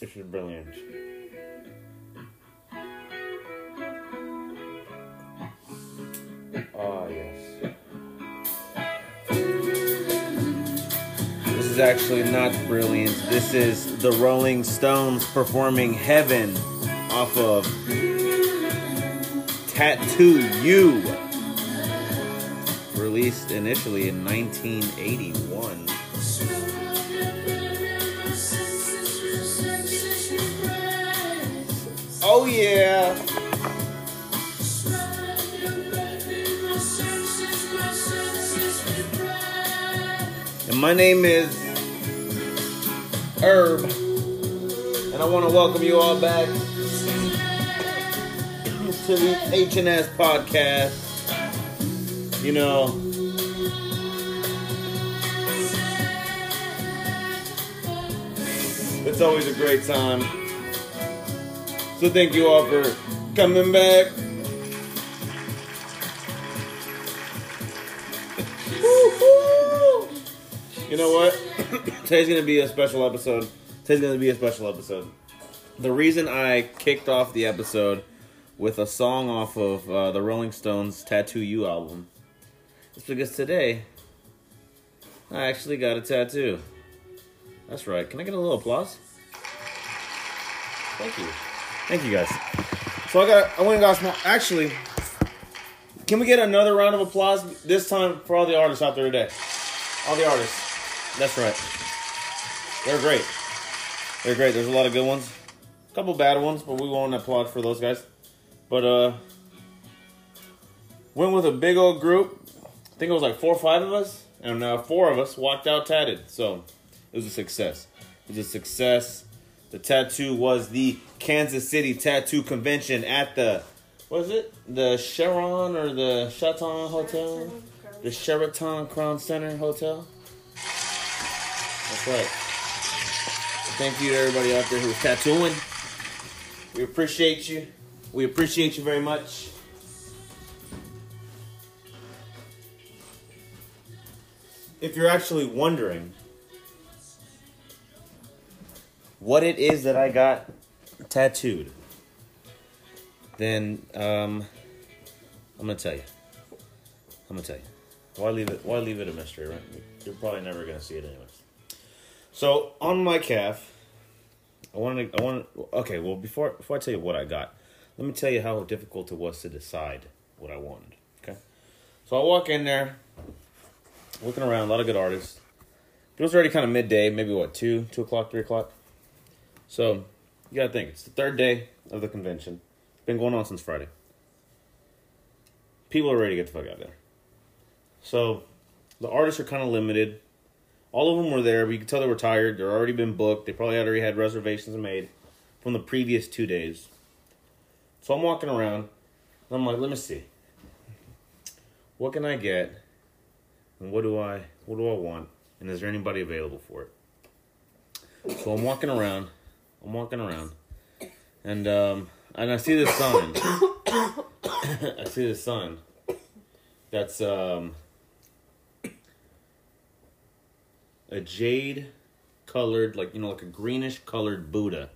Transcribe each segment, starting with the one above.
This is brilliant. Ah, yes. This is actually not brilliant. This is the Rolling Stones performing Heaven off of Tattoo You. Released initially in 1981. Oh, yeah. And my name is Herb. And I want to welcome you all back to the HNS podcast. You know, it's always a great time. So thank you all for coming back. You know what? Today's gonna be a special episode. Today's gonna be a special episode. The reason I kicked off the episode with a song off of uh, the Rolling Stones' "Tattoo You" album is because today I actually got a tattoo. That's right. Can I get a little applause? Thank you. Thank you guys. So I got I went and got small actually can we get another round of applause this time for all the artists out there today? All the artists. That's right. They're great. They're great. There's a lot of good ones. A couple bad ones, but we won't applaud for those guys. But uh went with a big old group. I think it was like four or five of us, and uh, four of us walked out tatted. So it was a success. It was a success. The tattoo was the Kansas City Tattoo Convention at the was it? The Sharon or the Chaton Hotel? The Sheraton Crown Center Hotel. That's right. Thank you to everybody out there who's tattooing. We appreciate you. We appreciate you very much. If you're actually wondering what it is that I got tattooed, then um, I'm gonna tell you. I'm gonna tell you. Why leave it? Why leave it a mystery? Right? You're probably never gonna see it anyways. So on my calf, I wanted. To, I want. Okay. Well, before before I tell you what I got, let me tell you how difficult it was to decide what I wanted. Okay. So I walk in there, looking around, a lot of good artists. It was already kind of midday, maybe what two, two o'clock, three o'clock. So you gotta think it's the third day of the convention. Been going on since Friday. People are ready to get the fuck out there. So the artists are kind of limited. All of them were there, but you can tell they were tired. They're already been booked. They probably had already had reservations made from the previous two days. So I'm walking around, and I'm like, let me see. What can I get? And what do I what do I want? And is there anybody available for it? So I'm walking around. I'm walking around, and um, and I see this sign. I see this sign. That's um, a jade colored, like you know, like a greenish colored Buddha.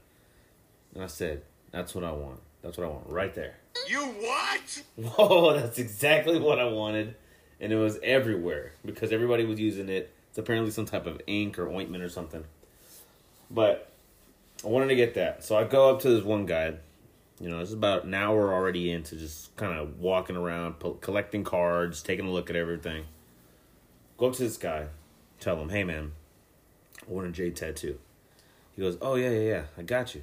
And I said, "That's what I want. That's what I want right there." You what? Whoa, that's exactly what I wanted. And it was everywhere because everybody was using it. It's apparently some type of ink or ointment or something. But I wanted to get that. So I go up to this one guy. You know, it's about an hour already into just kind of walking around, po- collecting cards, taking a look at everything. Go up to this guy, tell him, hey man, I want a jade tattoo. He goes, oh yeah, yeah, yeah, I got you.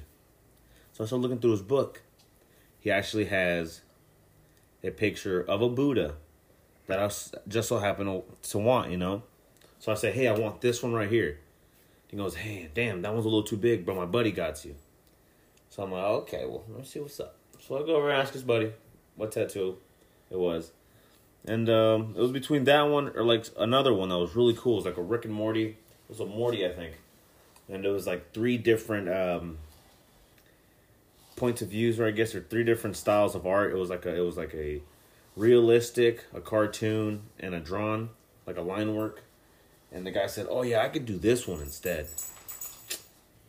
So I start looking through his book. He actually has a picture of a Buddha that I just so happened to want, you know? So I say, hey, I want this one right here. He goes, hey, damn, that one's a little too big, bro. my buddy got you. So I'm like, okay, well, let's see what's up. So I go over and ask his buddy what tattoo it was. And um, it was between that one or like another one that was really cool. It was like a Rick and Morty. It was a Morty, I think. And it was like three different um, points of views, or I guess, or three different styles of art. It was like a, it was like a realistic, a cartoon, and a drawn, like a line work. And the guy said, "Oh yeah, I could do this one instead."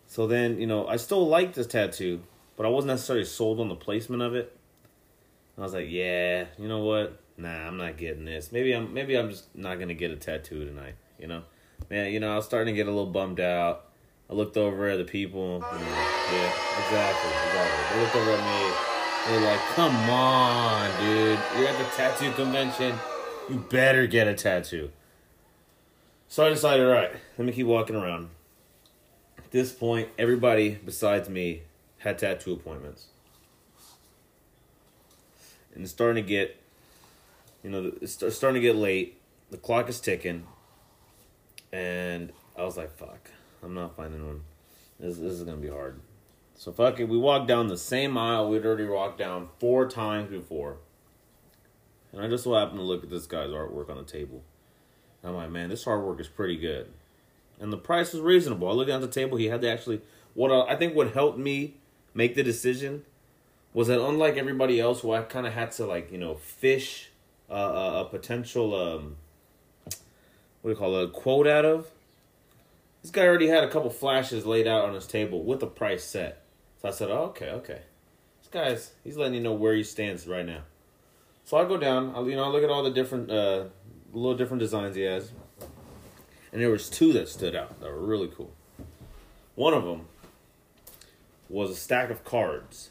So then, you know, I still liked this tattoo, but I wasn't necessarily sold on the placement of it. I was like, yeah, you know what? Nah, I'm not getting this. Maybe I'm maybe I'm just not gonna get a tattoo tonight. You know, man. You know, I was starting to get a little bummed out. I looked over at the people. Yeah, exactly, exactly. They looked over at me. They're like, "Come on, dude. You're at the tattoo convention. You better get a tattoo." So I decided, all right, let me keep walking around. At this point, everybody besides me had tattoo appointments. And it's starting to get, you know, it's starting to get late. The clock is ticking. And I was like, fuck, I'm not finding one. This, this is going to be hard. So fuck it. We walked down the same aisle we'd already walked down four times before. And I just so happened to look at this guy's artwork on the table. I'm like, man, this artwork is pretty good. And the price was reasonable. I looked at the table. He had to actually, what I think what helped me make the decision was that unlike everybody else who I kind of had to like, you know, fish uh, a, a potential, um, what do you call it, a quote out of, this guy already had a couple flashes laid out on his table with the price set. So I said, oh, okay, okay. This guy's, he's letting you know where he stands right now. So I go down, I, you know, I look at all the different, uh, little different designs he has. And there was two that stood out that were really cool. One of them was a stack of cards.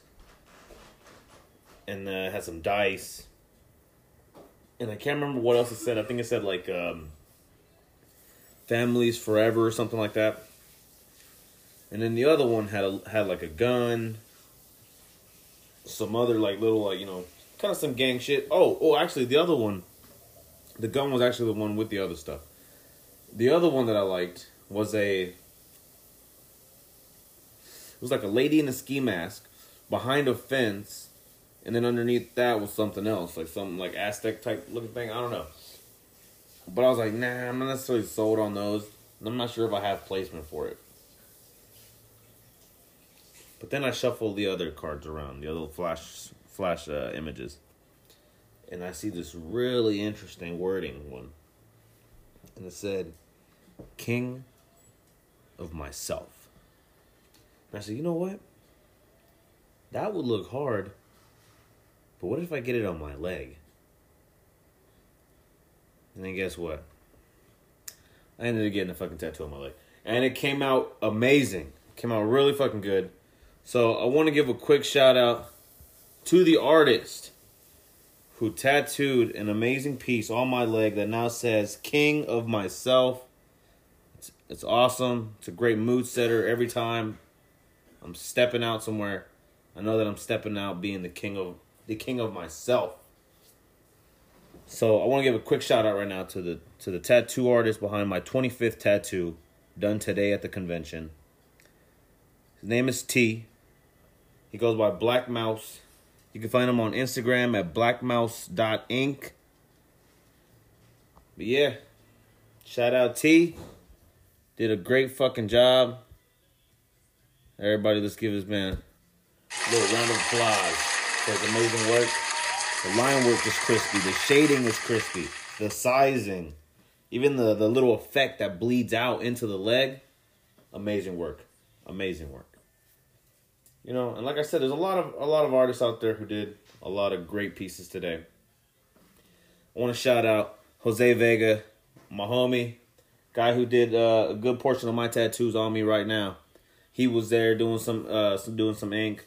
And uh, had some dice. And I can't remember what else it said. I think it said like um, families forever or something like that. And then the other one had a, had like a gun, some other like little like you know kind of some gang shit. Oh, oh, actually the other one, the gun was actually the one with the other stuff. The other one that I liked was a it was like a lady in a ski mask behind a fence, and then underneath that was something else, like some like Aztec type looking thing. I don't know. But I was like, nah, I'm not necessarily sold on those. I'm not sure if I have placement for it. But then I shuffle the other cards around, the other flash flash uh, images, and I see this really interesting wording one, and it said, "King of myself." And I said, you know what? That would look hard. But what if I get it on my leg? And then guess what? I ended up getting a fucking tattoo on my leg. And it came out amazing. Came out really fucking good. So I want to give a quick shout out to the artist who tattooed an amazing piece on my leg that now says King of Myself. It's, it's awesome. It's a great mood setter every time I'm stepping out somewhere. I know that I'm stepping out being the king of the king of myself. So I want to give a quick shout out right now to the to the tattoo artist behind my 25th tattoo done today at the convention. His name is T. He goes by Black Mouse. You can find them on Instagram at blackmouse.inc. But yeah, shout out T. Did a great fucking job. Everybody, let's give this man a little round of applause for amazing work. The line work is crispy. The shading is crispy. The sizing, even the, the little effect that bleeds out into the leg, amazing work. Amazing work. You know, and like I said, there's a lot of a lot of artists out there who did a lot of great pieces today. I want to shout out Jose Vega, my homie, guy who did uh, a good portion of my tattoos on me right now. He was there doing some uh some doing some ink.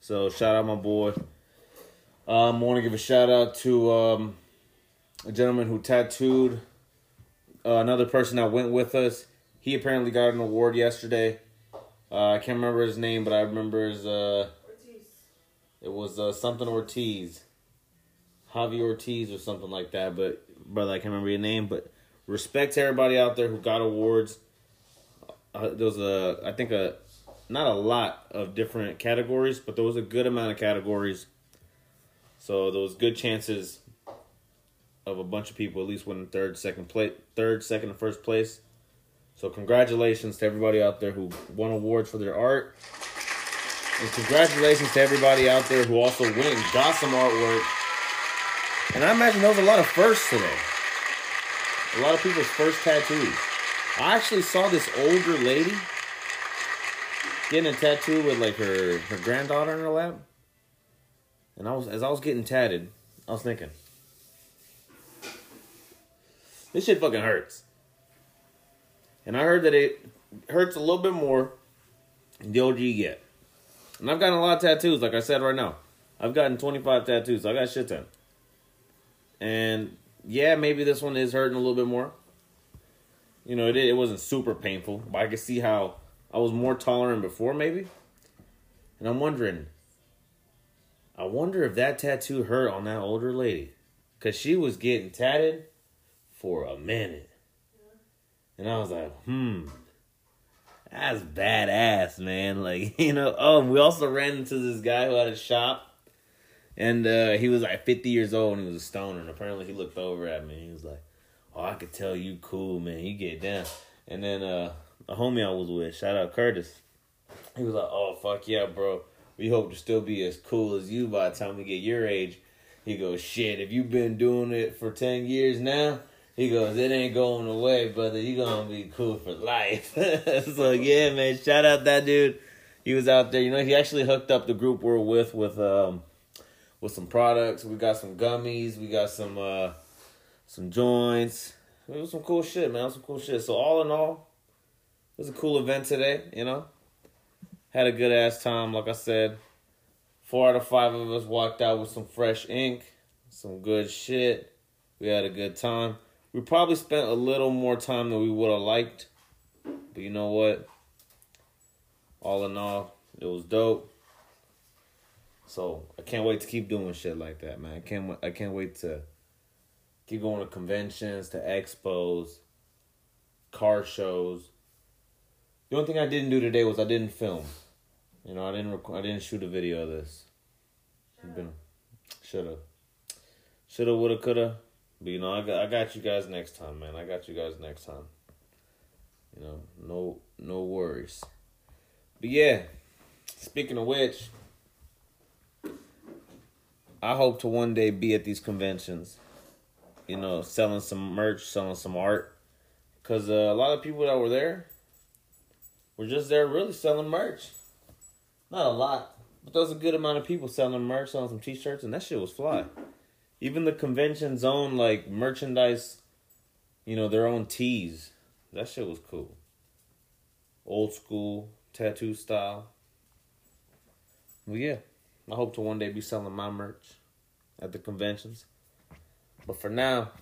So shout out my boy. Um, I want to give a shout out to um, a gentleman who tattooed uh, another person that went with us. He apparently got an award yesterday. Uh, I can't remember his name, but I remember his. Uh, it was uh, something Ortiz, Javi Ortiz or something like that. But brother, I can't remember your name. But respect to everybody out there who got awards. Uh, there was a, I think a, not a lot of different categories, but there was a good amount of categories. So there was good chances of a bunch of people at least winning third, second place, third, second, and first place. So congratulations to everybody out there who won awards for their art. And congratulations to everybody out there who also went and got some artwork. And I imagine there was a lot of firsts today. A lot of people's first tattoos. I actually saw this older lady getting a tattoo with like her her granddaughter in her lap. And I was as I was getting tatted, I was thinking, this shit fucking hurts. And I heard that it hurts a little bit more the older you get. And I've gotten a lot of tattoos, like I said right now. I've gotten 25 tattoos, so I got shit ton. And yeah, maybe this one is hurting a little bit more. You know, it it wasn't super painful, but I could see how I was more tolerant before, maybe. And I'm wondering, I wonder if that tattoo hurt on that older lady, cause she was getting tatted for a minute, and I was like, hmm, that's badass, man. Like you know. Oh, we also ran into this guy who had a shop. And uh, he was like 50 years old and he was a stoner. And apparently he looked over at me. and He was like, Oh, I could tell you cool, man. You get down. And then uh, a homie I was with, shout out Curtis, he was like, Oh, fuck yeah, bro. We hope to still be as cool as you by the time we get your age. He goes, Shit, if you've been doing it for 10 years now, he goes, It ain't going away, brother. you going to be cool for life. so, yeah, man, shout out that dude. He was out there. You know, he actually hooked up the group we're with with um, with some products. We got some gummies. We got some uh, some joints. It was some cool shit, man. some cool shit. So all in all, it was a cool event today. You know, had a good ass time. Like I said, four out of five of us walked out with some fresh ink, some good shit. We had a good time. We probably spent a little more time than we would have liked, but you know what? All in all, it was dope. So I can't wait to keep doing shit like that, man. I can't I can't wait to keep going to conventions, to expos, car shows. The only thing I didn't do today was I didn't film. You know, I didn't rec- I didn't shoot a video of this. Shoulda, shoulda, woulda, coulda. But you know, I got I got you guys next time, man. I got you guys next time. You know, no no worries. But yeah, speaking of which. I hope to one day be at these conventions, you know, selling some merch, selling some art. Because uh, a lot of people that were there were just there really selling merch. Not a lot, but there was a good amount of people selling merch, selling some t shirts, and that shit was fly. Even the convention's own, like, merchandise, you know, their own tees. That shit was cool. Old school, tattoo style. Well, yeah. I hope to one day be selling my merch at the conventions. But for now,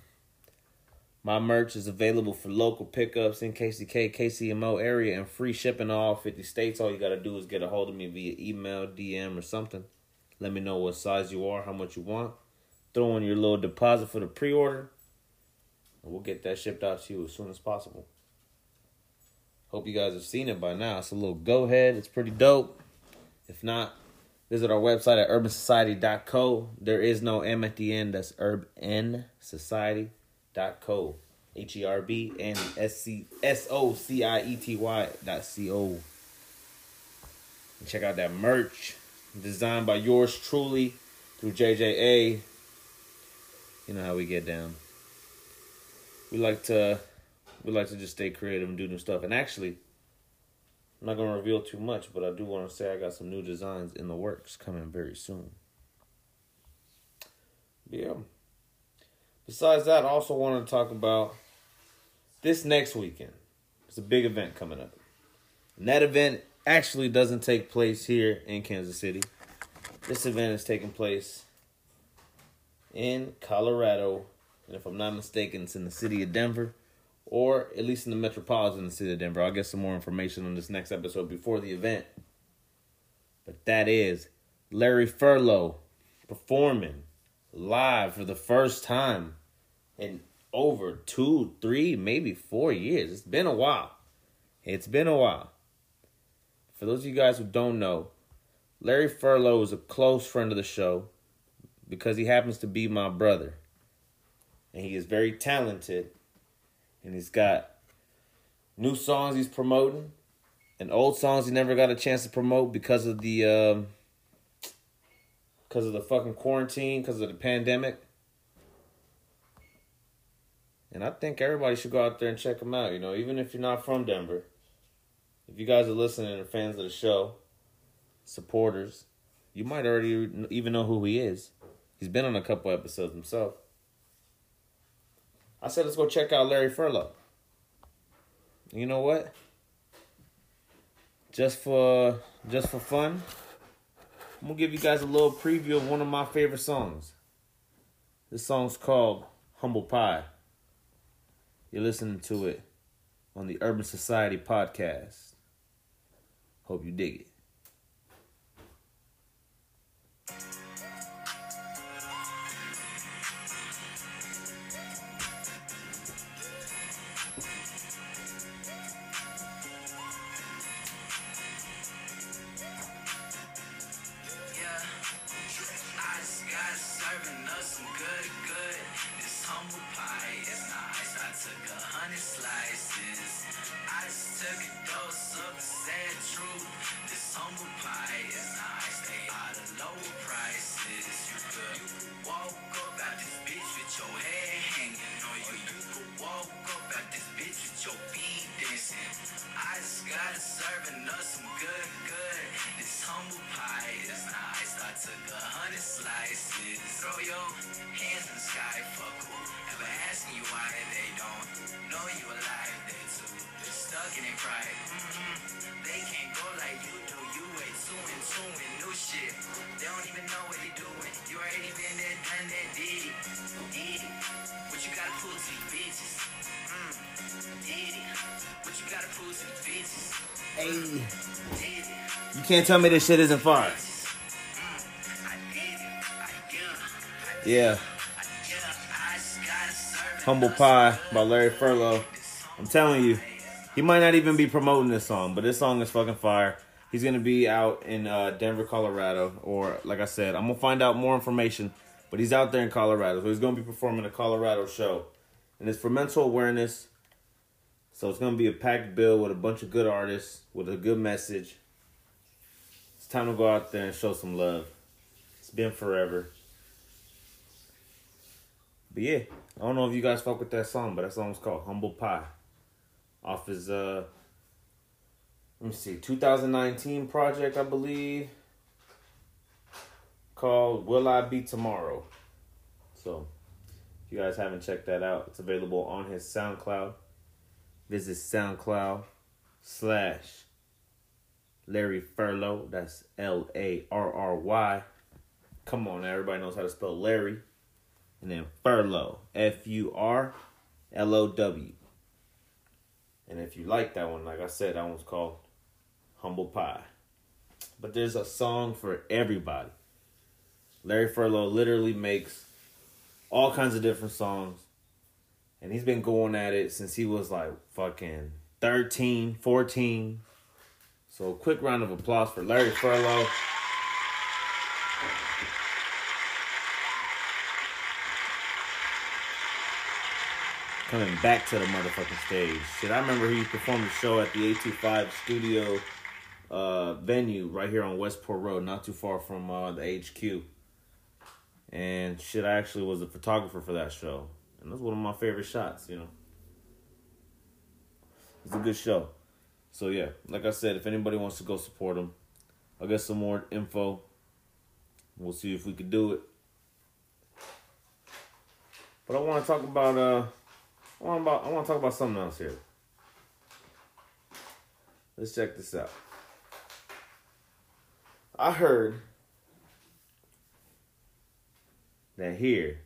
my merch is available for local pickups in KCK, KCMO area, and free shipping all 50 states. All you got to do is get a hold of me via email, DM, or something. Let me know what size you are, how much you want. Throw in your little deposit for the pre order, and we'll get that shipped out to you as soon as possible. Hope you guys have seen it by now. It's a little go ahead, it's pretty dope. If not, Visit our website at herbnsociety.co. There is no M at the end. That's herbnsociety.co. H E R B N S C S O C I E T Y dot C O. Check out that merch designed by yours truly through JJA. You know how we get down. We like to we like to just stay creative and do new stuff. And actually, I'm not gonna reveal too much, but I do want to say I got some new designs in the works coming very soon. Yeah. Besides that, I also want to talk about this next weekend. It's a big event coming up. And that event actually doesn't take place here in Kansas City. This event is taking place in Colorado. And if I'm not mistaken, it's in the city of Denver or at least in the metropolitan city of Denver. I'll get some more information on this next episode before the event. But that is Larry Furlow performing live for the first time in over two, three, maybe four years. It's been a while. It's been a while. For those of you guys who don't know, Larry Furlow is a close friend of the show because he happens to be my brother. And he is very talented and he's got new songs he's promoting and old songs he never got a chance to promote because of the um because of the fucking quarantine because of the pandemic and i think everybody should go out there and check him out you know even if you're not from denver if you guys are listening and fans of the show, supporters, you might already even know who he is. He's been on a couple episodes himself. I said, let's go check out Larry Furlow. You know what? Just for just for fun, I'm gonna give you guys a little preview of one of my favorite songs. This song's called Humble Pie. You're listening to it on the Urban Society podcast. Hope you dig it. Hey. Did it. You already been there done that idiot. But you gotta pull some bitches. But you gotta pull some bitches. You can't tell me this shit isn't fire. Yeah. Humble Pie by Larry Furlow. I'm telling you, he might not even be promoting this song, but this song is fucking fire. He's gonna be out in uh, Denver, Colorado, or like I said, I'm gonna find out more information. But he's out there in Colorado, so he's gonna be performing a Colorado show, and it's for mental awareness so it's gonna be a packed bill with a bunch of good artists with a good message. It's time to go out there and show some love. It's been forever. But yeah, I don't know if you guys fuck with that song, but that song's called Humble Pie. Off his uh let me see, 2019 project, I believe. Called Will I Be Tomorrow. So if you guys haven't checked that out, it's available on his SoundCloud visit SoundCloud slash Larry Furlow. That's L A R R Y. Come on, everybody knows how to spell Larry. And then Furlow, F U R L O W. And if you like that one, like I said, that one's called Humble Pie. But there's a song for everybody. Larry Furlow literally makes all kinds of different songs and he's been going at it since he was like fucking 13, 14. So, quick round of applause for Larry Furlow. Coming back to the motherfucking stage. Shit, I remember he performed a show at the 825 studio uh, venue right here on Westport Road, not too far from uh, the HQ. And shit, I actually was a photographer for that show. And that's one of my favorite shots, you know. It's a good show. So yeah, like I said, if anybody wants to go support him, I'll get some more info. We'll see if we can do it. But I want to talk about uh, I want about I want to talk about something else here. Let's check this out. I heard that here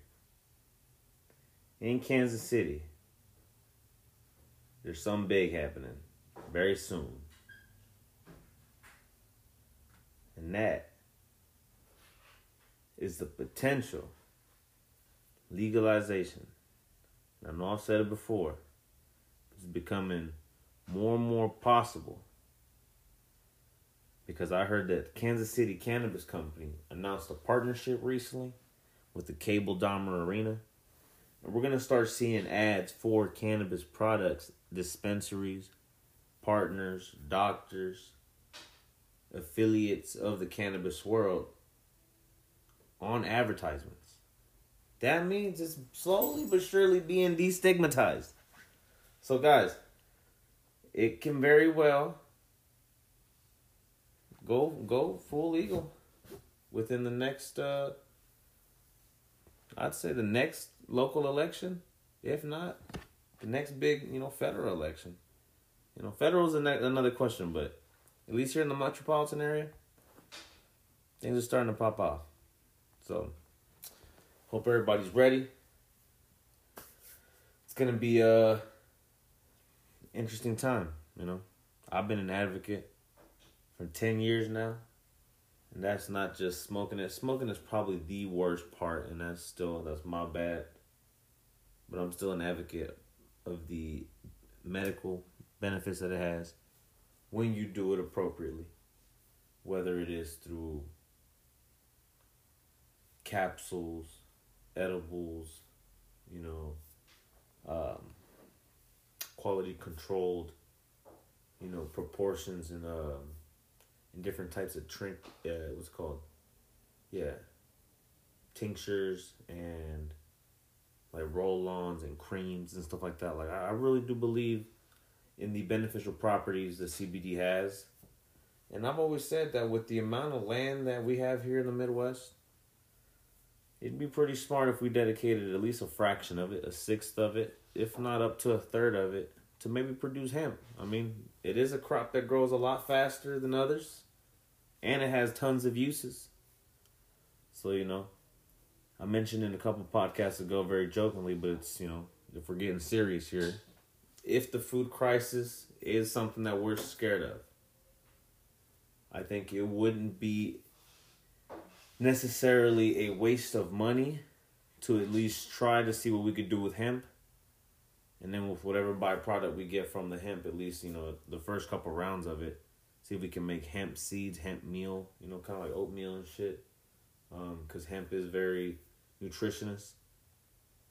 in Kansas City, there's something big happening very soon. And that is the potential legalization. I know I've said it before. It's becoming more and more possible because I heard that Kansas City Cannabis Company announced a partnership recently with the Cable Dahmer Arena And we're going to start seeing ads for cannabis products, dispensaries, partners, doctors, affiliates of the cannabis world on advertisements. That means it's slowly but surely being destigmatized. So, guys, it can very well go go full legal within the next uh I'd say the next local election, if not the next big, you know, federal election. You know, federal is another question, but at least here in the metropolitan area, things are starting to pop off. So, hope everybody's ready. It's gonna be a interesting time. You know, I've been an advocate for ten years now, and that's not just smoking. It smoking is probably the worst part, and that's still that's my bad. But I'm still an advocate of the medical benefits that it has when you do it appropriately, whether it is through capsules, edibles, you know, um, quality controlled, you know, proportions and um, in different types of trink. Uh, what's called, yeah, tinctures and like roll-ons and creams and stuff like that. Like I really do believe in the beneficial properties that CBD has. And I've always said that with the amount of land that we have here in the Midwest, it'd be pretty smart if we dedicated at least a fraction of it, a sixth of it, if not up to a third of it, to maybe produce hemp. I mean, it is a crop that grows a lot faster than others, and it has tons of uses. So, you know, I mentioned in a couple podcasts ago very jokingly, but it's, you know, if we're getting serious here, if the food crisis is something that we're scared of, I think it wouldn't be necessarily a waste of money to at least try to see what we could do with hemp. And then with whatever byproduct we get from the hemp, at least, you know, the first couple rounds of it, see if we can make hemp seeds, hemp meal, you know, kind of like oatmeal and shit. Because um, hemp is very nutritionist.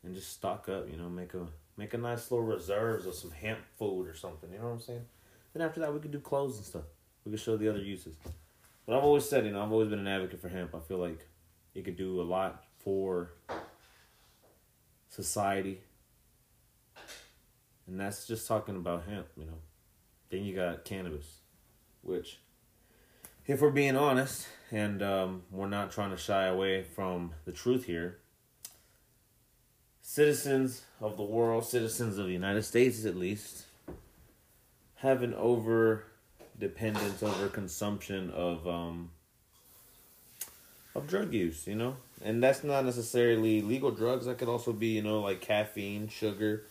And just stock up, you know, make a make a nice little reserves of some hemp food or something, you know what I'm saying? Then after that we could do clothes and stuff. We could show the other uses. But I've always said, you know, I've always been an advocate for hemp. I feel like it could do a lot for society. And that's just talking about hemp, you know. Then you got cannabis, which, if we're being honest, and um, we're not trying to shy away from the truth here, citizens of the world, citizens of the United States at least, have an over dependence over consumption of um of drug use, you know? And that's not necessarily legal drugs. That could also be, you know, like caffeine, sugar,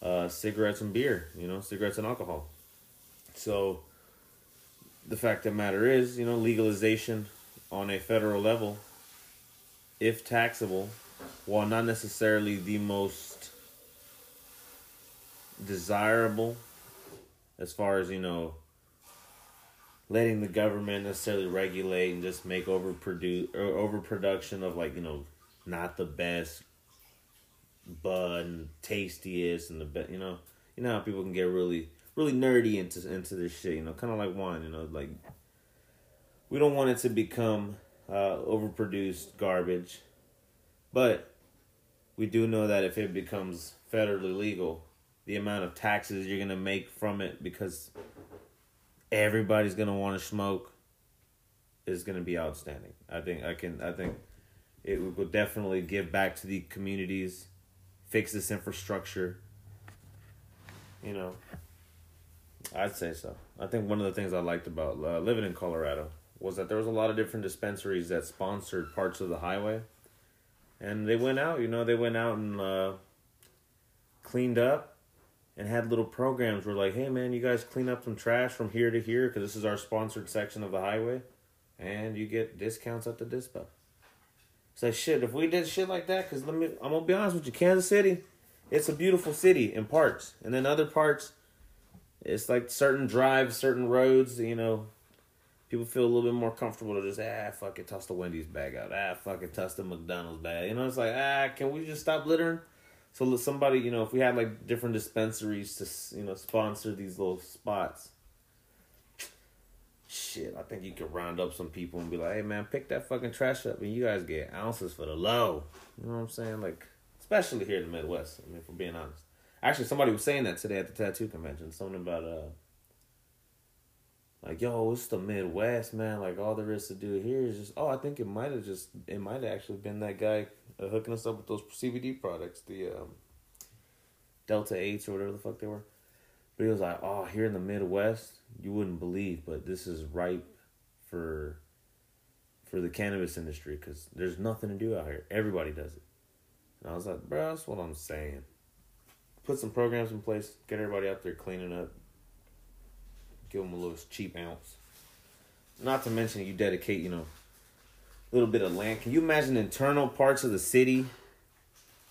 uh, cigarettes and beer, you know, cigarettes and alcohol. So the fact of the matter is, you know, legalization on a federal level, if taxable, while not necessarily the most desirable as far as, you know, letting the government necessarily regulate and just make overproduce or overproduction of like you know not the best bud tastiest and the best you know? You know how people can get really really nerdy into into this shit you know? Kind of like wine you know? Like we don't want it to become uh, overproduced garbage. But we do know that if it becomes federally legal the amount of taxes you're gonna make from it because everybody's gonna want to smoke is gonna be outstanding. I think I can. I think it will definitely give back to the communities, fix this infrastructure. You know, I'd say so. I think one of the things I liked about uh, living in Colorado was that there was a lot of different dispensaries that sponsored parts of the highway, and they went out. You know, they went out and uh, cleaned up and had little programs where like, hey man, you guys clean up some trash from here to here because this is our sponsored section of the highway, and you get discounts at the dispo. It's like shit. If we did shit like that, because let me, I'm gonna be honest with you, Kansas City, it's a beautiful city in parts, and then other parts, it's like certain drives, certain roads. You know, people feel a little bit more comfortable to just ah fuck it, toss the Wendy's bag out, ah fuck it, toss the McDonald's bag. You know, it's like ah, can we just stop littering? So somebody, you know, if we had like different dispensaries to, you know, sponsor these little spots, shit, I think you could round up some people and be like, hey man, pick that fucking trash up and you guys get ounces for the low. You know what I'm saying? Like, especially here in the Midwest. I mean, for being honest. Actually, somebody was saying that today at the tattoo convention. Something about uh, like, yo, it's the Midwest, man. Like all there is to do here is just, oh, I think it might have just, it might have actually been that guy uh, hooking us up with those CBD products, the um, Delta Eights or whatever the fuck they were. But he was like, oh, here in the Midwest, you wouldn't believe, but this is ripe for for the cannabis industry because there's nothing to do out here. Everybody does it. And I was like, bro, that's what I'm saying. Put some programs in place, get everybody out there cleaning up, give them a little cheap ounce. Not to mention, you dedicate, you know, little bit of land. Can you imagine internal parts of the city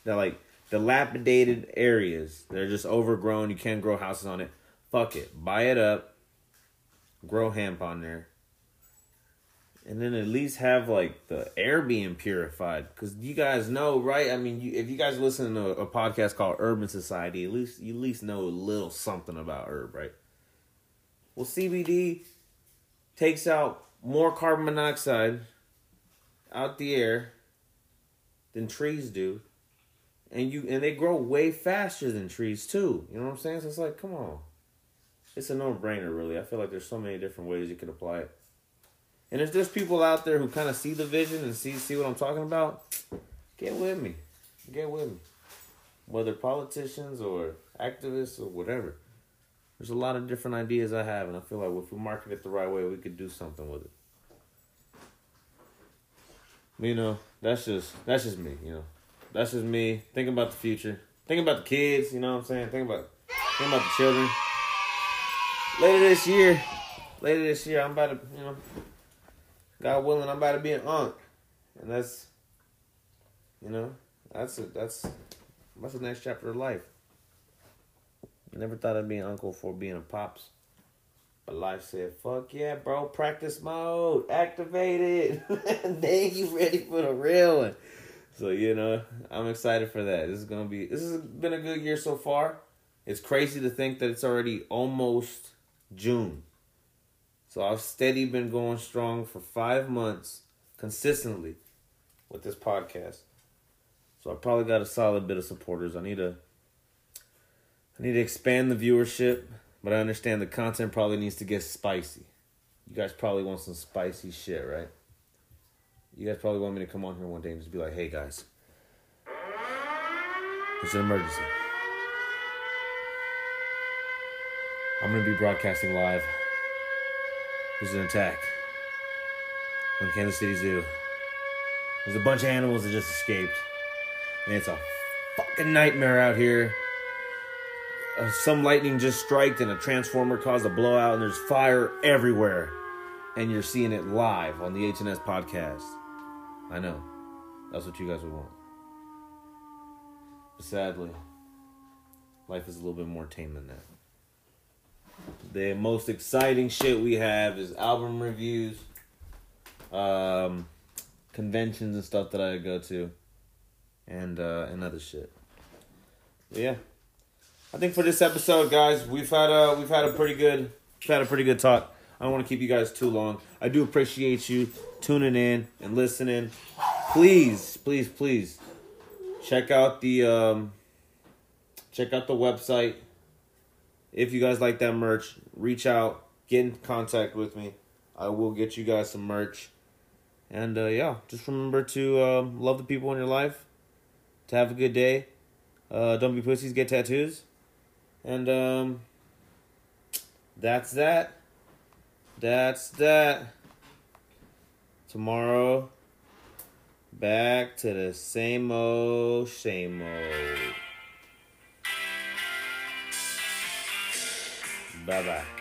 that, like, dilapidated areas They're just overgrown? You can't grow houses on it. Fuck it. Buy it up, grow hemp on there, and then at least have like the air being purified because you guys know right i mean you, if you guys listen to a, podcast called urban society at least you at least know a little something about herb right well cbd takes out more carbon monoxide out the air than trees do and you and they grow way faster than trees too you know what i'm saying so it's like come on it's a no-brainer really i feel like there's so many different ways you could apply it and if there's people out there who kind of see the vision and see see what I'm talking about, get with me. Get with me. Whether politicians or activists or whatever. There's a lot of different ideas I have, and I feel like if we market it the right way, we could do something with it. You know, that's just that's just me. You know, that's just me thinking about the future, thinking about the kids. You know what I'm saying? Thinking about thinking about the children. Later this year, later this year, I'm about to you know God willing, I'm about to be an aunt, and that's, you know, that's a, that's that's the next chapter of life. Never thought I'd be an uncle for being a pops, but life said, "Fuck yeah, bro! Practice mode activated. then you ready for the real one." So you know, I'm excited for that. This is gonna be. This has been a good year so far. It's crazy to think that it's already almost June. So I've steady been going strong for five months consistently with this podcast. So I probably got a solid bit of supporters. I need to I need to expand the viewership, but I understand the content probably needs to get spicy. You guys probably want some spicy shit, right? You guys probably want me to come on here one day and just be like, hey guys, it's an emergency. I'm gonna be broadcasting live there's an attack on Kansas City Zoo. There's a bunch of animals that just escaped. And it's a fucking nightmare out here. Uh, some lightning just struck and a transformer caused a blowout, and there's fire everywhere. And you're seeing it live on the HNS podcast. I know. That's what you guys would want. But sadly, life is a little bit more tame than that. The most exciting shit we have is album reviews, um, conventions and stuff that I go to, and uh, and other shit. But yeah, I think for this episode, guys, we've had a we've had a pretty good had a pretty good talk. I don't want to keep you guys too long. I do appreciate you tuning in and listening. Please, please, please check out the um, check out the website if you guys like that merch, reach out, get in contact with me. I will get you guys some merch. And uh, yeah, just remember to uh, love the people in your life, to have a good day. Uh, don't be pussies, get tattoos. And um, that's that. That's that. Tomorrow, back to the same old, same old. Bye bye.